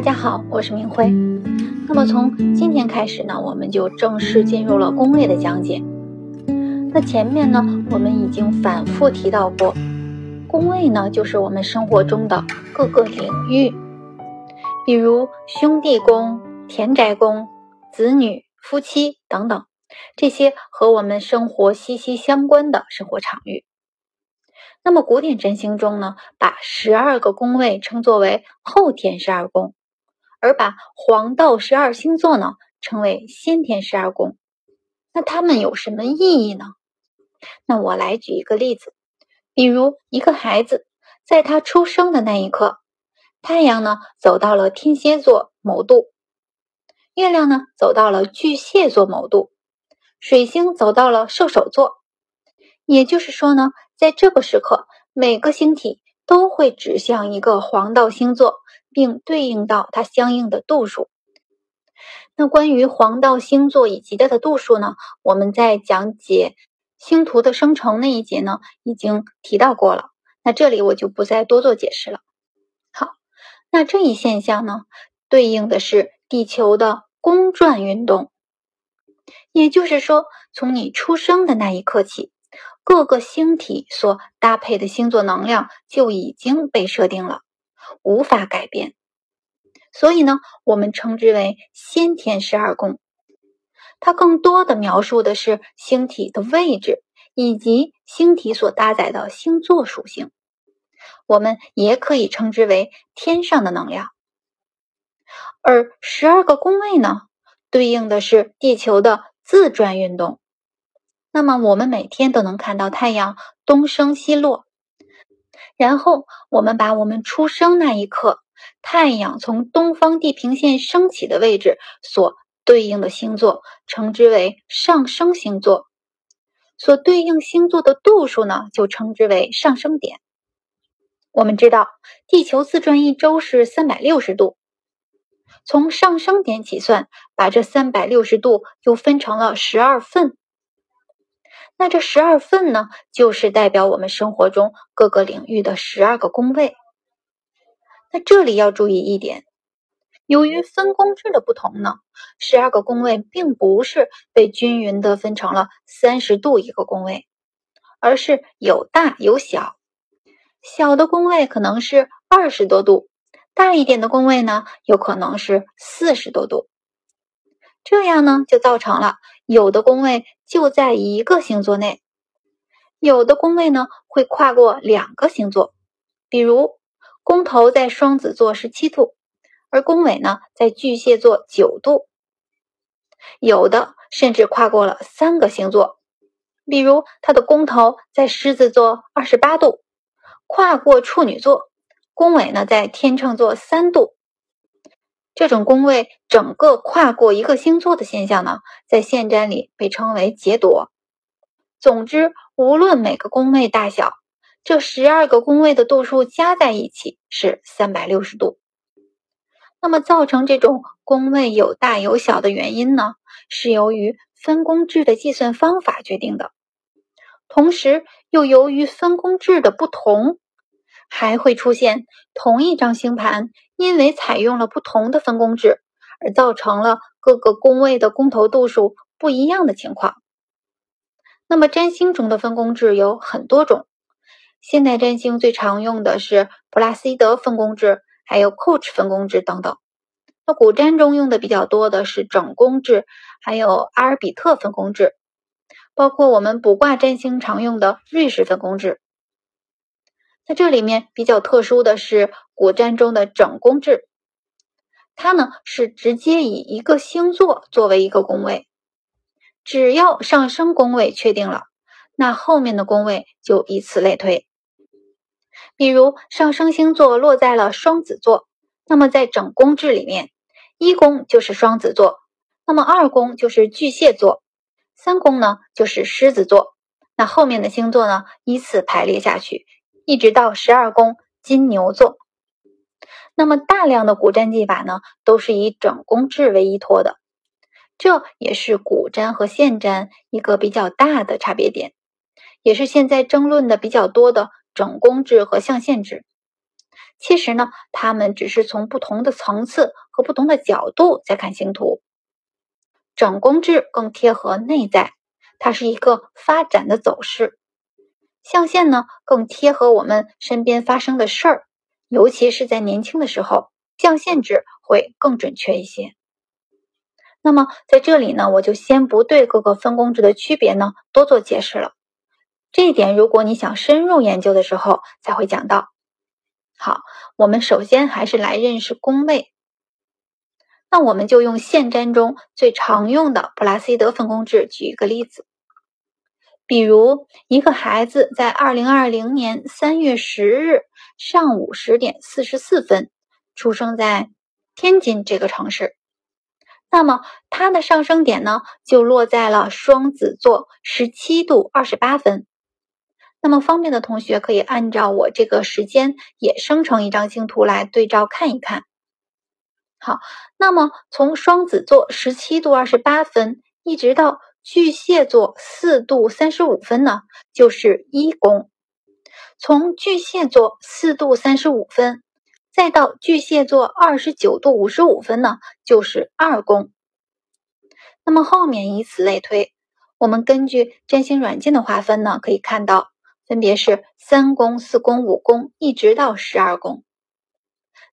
大家好，我是明辉。那么从今天开始呢，我们就正式进入了宫位的讲解。那前面呢，我们已经反复提到过，宫位呢就是我们生活中的各个领域，比如兄弟宫、田宅宫、子女、夫妻等等，这些和我们生活息息相关的生活场域。那么古典占星中呢，把十二个宫位称作为后天十二宫。而把黄道十二星座呢称为先天十二宫，那它们有什么意义呢？那我来举一个例子，比如一个孩子在他出生的那一刻，太阳呢走到了天蝎座某度，月亮呢走到了巨蟹座某度，水星走到了射手座。也就是说呢，在这个时刻，每个星体都会指向一个黄道星座。并对应到它相应的度数。那关于黄道星座以及它的度数呢？我们在讲解星图的生成那一节呢，已经提到过了。那这里我就不再多做解释了。好，那这一现象呢，对应的是地球的公转运动。也就是说，从你出生的那一刻起，各个星体所搭配的星座能量就已经被设定了。无法改变，所以呢，我们称之为先天十二宫。它更多的描述的是星体的位置以及星体所搭载的星座属性。我们也可以称之为天上的能量。而十二个宫位呢，对应的是地球的自转运动。那么，我们每天都能看到太阳东升西落。然后我们把我们出生那一刻，太阳从东方地平线升起的位置所对应的星座称之为上升星座，所对应星座的度数呢就称之为上升点。我们知道地球自转一周是三百六十度，从上升点起算，把这三百六十度又分成了十二份。那这十二份呢，就是代表我们生活中各个领域的十二个宫位。那这里要注意一点，由于分工制的不同呢，十二个宫位并不是被均匀的分成了三十度一个宫位，而是有大有小。小的宫位可能是二十多度，大一点的宫位呢，有可能是四十多度。这样呢，就造成了有的宫位就在一个星座内，有的宫位呢会跨过两个星座。比如，宫头在双子座十七度，而宫尾呢在巨蟹座九度。有的甚至跨过了三个星座，比如它的宫头在狮子座二十八度，跨过处女座，宫尾呢在天秤座三度。这种宫位整个跨过一个星座的现象呢，在现占里被称为劫夺。总之，无论每个宫位大小，这十二个宫位的度数加在一起是三百六十度。那么，造成这种宫位有大有小的原因呢，是由于分宫制的计算方法决定的，同时又由于分宫制的不同。还会出现同一张星盘，因为采用了不同的分工制，而造成了各个宫位的宫头度数不一样的情况。那么占星中的分工制有很多种，现代占星最常用的是普拉西德分工制，还有 Coach 分工制等等。那古占中用的比较多的是整宫制，还有阿尔比特分工制，包括我们卜卦占星常用的瑞士分工制。那这里面比较特殊的是古占中的整宫制，它呢是直接以一个星座作为一个宫位，只要上升宫位确定了，那后面的宫位就以此类推。比如上升星座落在了双子座，那么在整宫制里面，一宫就是双子座，那么二宫就是巨蟹座，三宫呢就是狮子座，那后面的星座呢依次排列下去。一直到十二宫金牛座，那么大量的古占技法呢，都是以整宫制为依托的，这也是古占和现占一个比较大的差别点，也是现在争论的比较多的整宫制和象限制。其实呢，他们只是从不同的层次和不同的角度在看星图。整宫制更贴合内在，它是一个发展的走势；象限呢，更贴合我们身边发生的事儿，尤其是在年轻的时候，象限制会更准确一些。那么在这里呢，我就先不对各个分宫制的区别呢多做解释了。这一点，如果你想深入研究的时候才会讲到。好，我们首先还是来认识宫位。那我们就用现占中最常用的布拉希德分宫制举一个例子。比如，一个孩子在二零二零年三月十日上午十点四十四分出生在天津这个城市，那么他的上升点呢就落在了双子座十七度二十八分。那么方便的同学可以按照我这个时间也生成一张星图来对照看一看。好，那么从双子座十七度二十八分一直到巨蟹座四度三十五分呢，就是一宫；从巨蟹座四度三十五分再到巨蟹座二十九度五十五分呢，就是二宫。那么后面以此类推，我们根据占星软件的划分呢，可以看到。分别是三宫、四宫、五宫，一直到十二宫。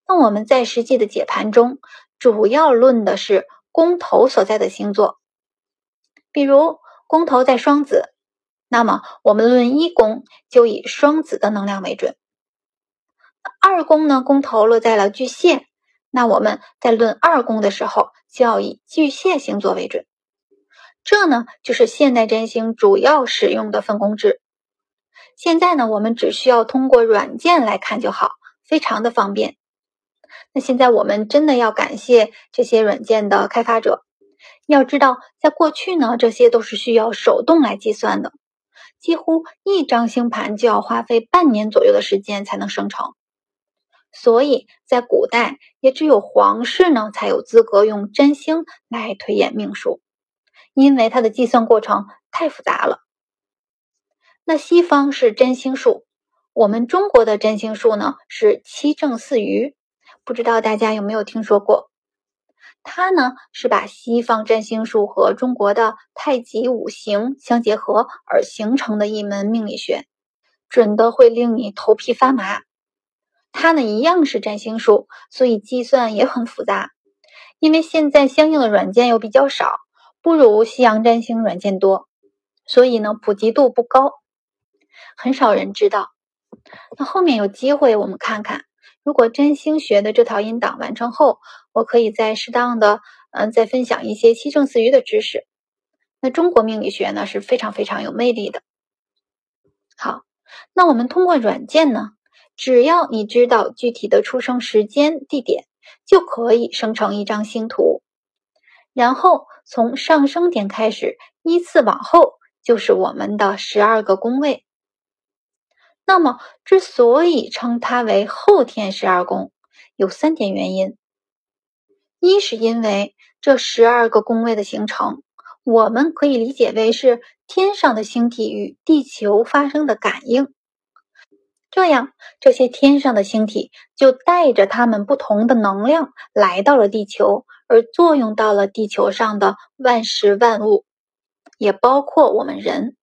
那我们在实际的解盘中，主要论的是宫头所在的星座。比如宫头在双子，那么我们论一宫就以双子的能量为准。二宫呢，宫头落在了巨蟹，那我们在论二宫的时候就要以巨蟹星座为准。这呢，就是现代占星主要使用的分工制。现在呢，我们只需要通过软件来看就好，非常的方便。那现在我们真的要感谢这些软件的开发者。要知道，在过去呢，这些都是需要手动来计算的，几乎一张星盘就要花费半年左右的时间才能生成。所以在古代，也只有皇室呢才有资格用占星来推演命数，因为它的计算过程太复杂了。那西方是占星术，我们中国的占星术呢是七正四余，不知道大家有没有听说过？它呢是把西方占星术和中国的太极五行相结合而形成的一门命理学，准的会令你头皮发麻。它呢一样是占星术，所以计算也很复杂，因为现在相应的软件又比较少，不如西洋占星软件多，所以呢普及度不高。很少人知道，那后面有机会我们看看，如果占星学的这套音档完成后，我可以再适当的嗯再分享一些七正四余的知识。那中国命理学呢是非常非常有魅力的。好，那我们通过软件呢，只要你知道具体的出生时间地点，就可以生成一张星图，然后从上升点开始依次往后就是我们的十二个宫位。那么，之所以称它为后天十二宫，有三点原因：一是因为这十二个宫位的形成，我们可以理解为是天上的星体与地球发生的感应，这样这些天上的星体就带着它们不同的能量来到了地球，而作用到了地球上的万事万物，也包括我们人。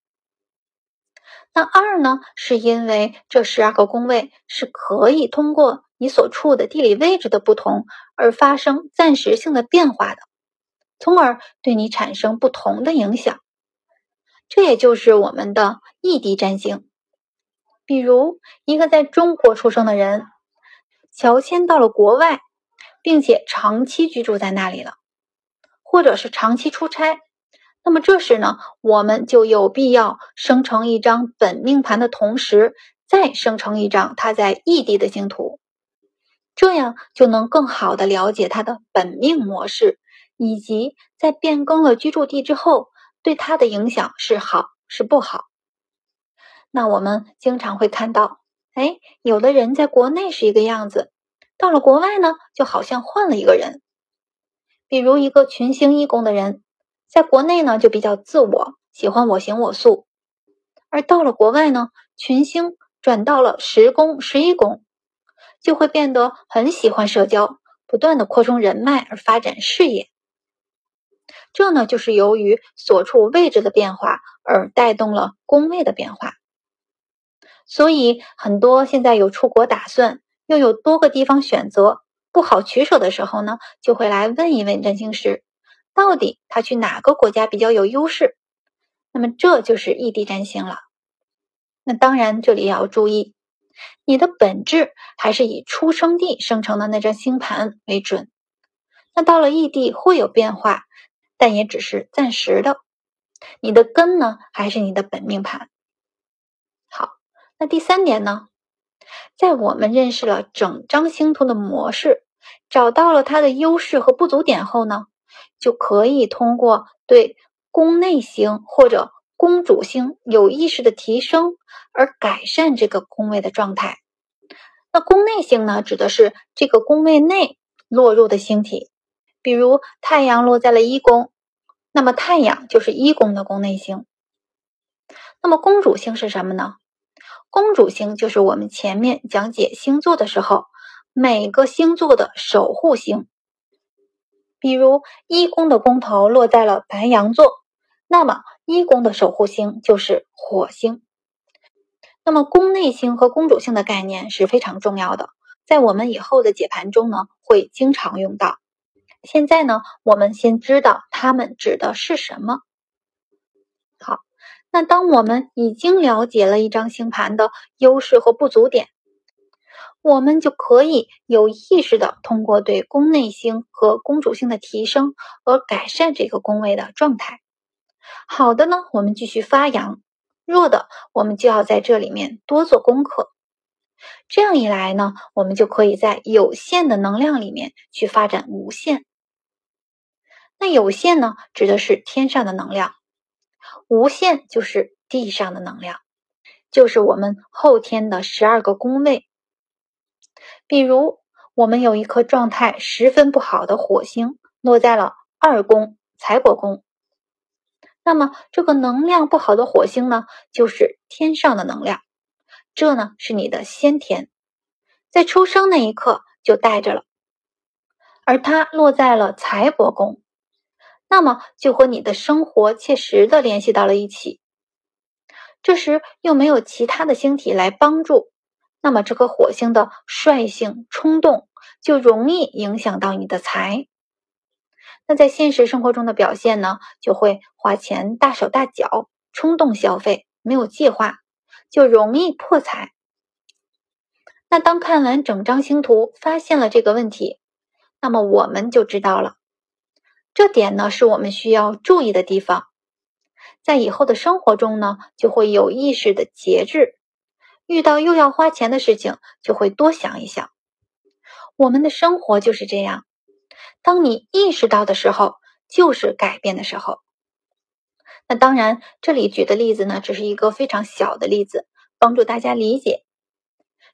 那二呢，是因为这十二个宫位是可以通过你所处的地理位置的不同而发生暂时性的变化的，从而对你产生不同的影响。这也就是我们的异地占星。比如，一个在中国出生的人，乔迁到了国外，并且长期居住在那里了，或者是长期出差。那么这时呢，我们就有必要生成一张本命盘的同时，再生成一张他在异地的星图，这样就能更好的了解他的本命模式，以及在变更了居住地之后，对他的影响是好是不好。那我们经常会看到，哎，有的人在国内是一个样子，到了国外呢，就好像换了一个人。比如一个群星一宫的人。在国内呢，就比较自我，喜欢我行我素；而到了国外呢，群星转到了十宫、十一宫，就会变得很喜欢社交，不断的扩充人脉而发展事业。这呢，就是由于所处位置的变化而带动了宫位的变化。所以，很多现在有出国打算，又有多个地方选择，不好取舍的时候呢，就会来问一问占星师，到底他去哪个国家比较有优势？那么这就是异地占星了。那当然，这里也要注意，你的本质还是以出生地生成的那张星盘为准。那到了异地会有变化，但也只是暂时的。你的根呢，还是你的本命盘。好，那第三点呢，在我们认识了整张星图的模式，找到了它的优势和不足点后呢，就可以通过对。宫内星或者宫主星有意识的提升，而改善这个宫位的状态。那宫内星呢，指的是这个宫位内落入的星体，比如太阳落在了一宫，那么太阳就是一宫的宫内星。那么宫主星是什么呢？宫主星就是我们前面讲解星座的时候，每个星座的守护星。比如一宫的宫头落在了白羊座。那么一宫的守护星就是火星。那么宫内星和宫主星的概念是非常重要的，在我们以后的解盘中呢会经常用到。现在呢，我们先知道它们指的是什么。好，那当我们已经了解了一张星盘的优势和不足点，我们就可以有意识的通过对宫内星和宫主星的提升，而改善这个宫位的状态。好的呢，我们继续发扬；弱的，我们就要在这里面多做功课。这样一来呢，我们就可以在有限的能量里面去发展无限。那有限呢，指的是天上的能量；无限就是地上的能量，就是我们后天的十二个宫位。比如，我们有一颗状态十分不好的火星落在了二宫财帛宫。那么，这个能量不好的火星呢，就是天上的能量，这呢是你的先天，在出生那一刻就带着了，而它落在了财帛宫，那么就和你的生活切实的联系到了一起。这时又没有其他的星体来帮助，那么这颗火星的率性冲动就容易影响到你的财。那在现实生活中的表现呢，就会花钱大手大脚、冲动消费，没有计划，就容易破财。那当看完整张星图，发现了这个问题，那么我们就知道了，这点呢是我们需要注意的地方。在以后的生活中呢，就会有意识的节制，遇到又要花钱的事情，就会多想一想。我们的生活就是这样。当你意识到的时候，就是改变的时候。那当然，这里举的例子呢，只是一个非常小的例子，帮助大家理解。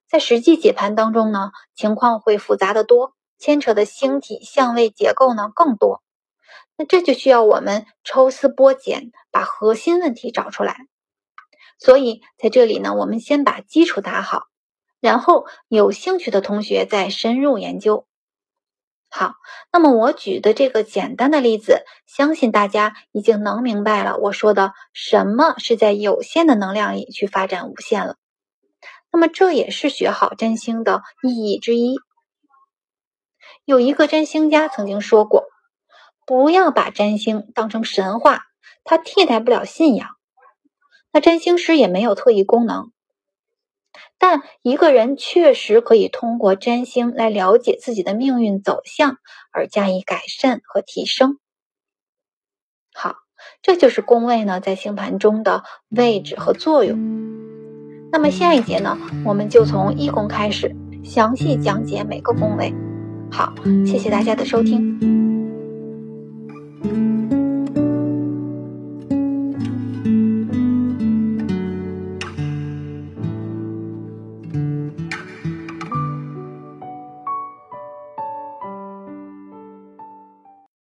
在实际解盘当中呢，情况会复杂的多，牵扯的星体相位结构呢更多。那这就需要我们抽丝剥茧，把核心问题找出来。所以在这里呢，我们先把基础打好，然后有兴趣的同学再深入研究。好，那么我举的这个简单的例子，相信大家已经能明白了我说的什么是在有限的能量里去发展无限了。那么这也是学好占星的意义之一。有一个占星家曾经说过：“不要把占星当成神话，它替代不了信仰。那占星师也没有特异功能。”但一个人确实可以通过占星来了解自己的命运走向，而加以改善和提升。好，这就是宫位呢在星盘中的位置和作用。那么下一节呢，我们就从一宫开始，详细讲解每个宫位。好，谢谢大家的收听。